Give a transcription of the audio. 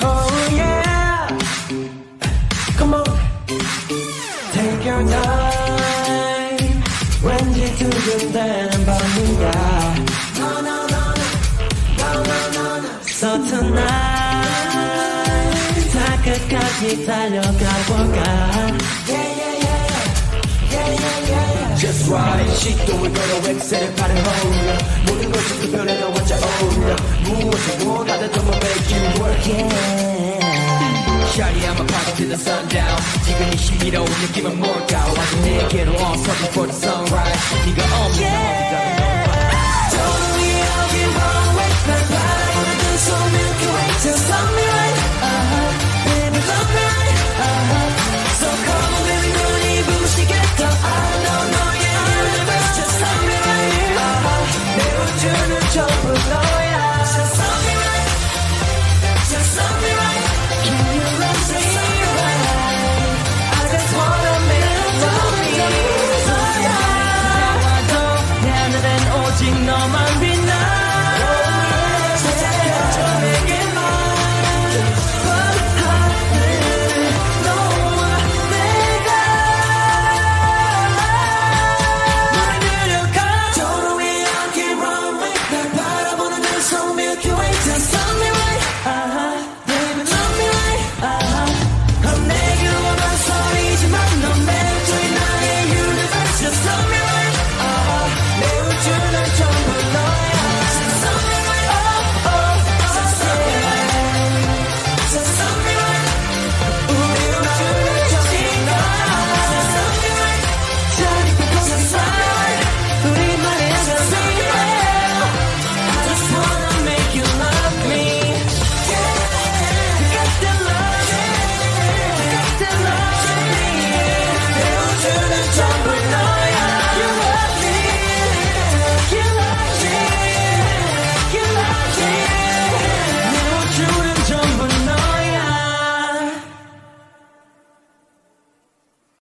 Oh yeah. Come on. Take your time. 왠지 두근대는 밤이야. No, no, no, no. No, no, no, no. So tonight. 다 끝까지 달려가 볼까. Yeah, yeah, yeah. right 시도를 걸어 엑셀을 파는 허울려 모든 것이 그 변해도 혼자 어울려 무엇을 원하든 더 make you work Yeah. Shawty I'm a party to the sundown 지금 이 시기로 느낌은 뭘까 완전 내게로 all something for the sunrise 네가 行囊满编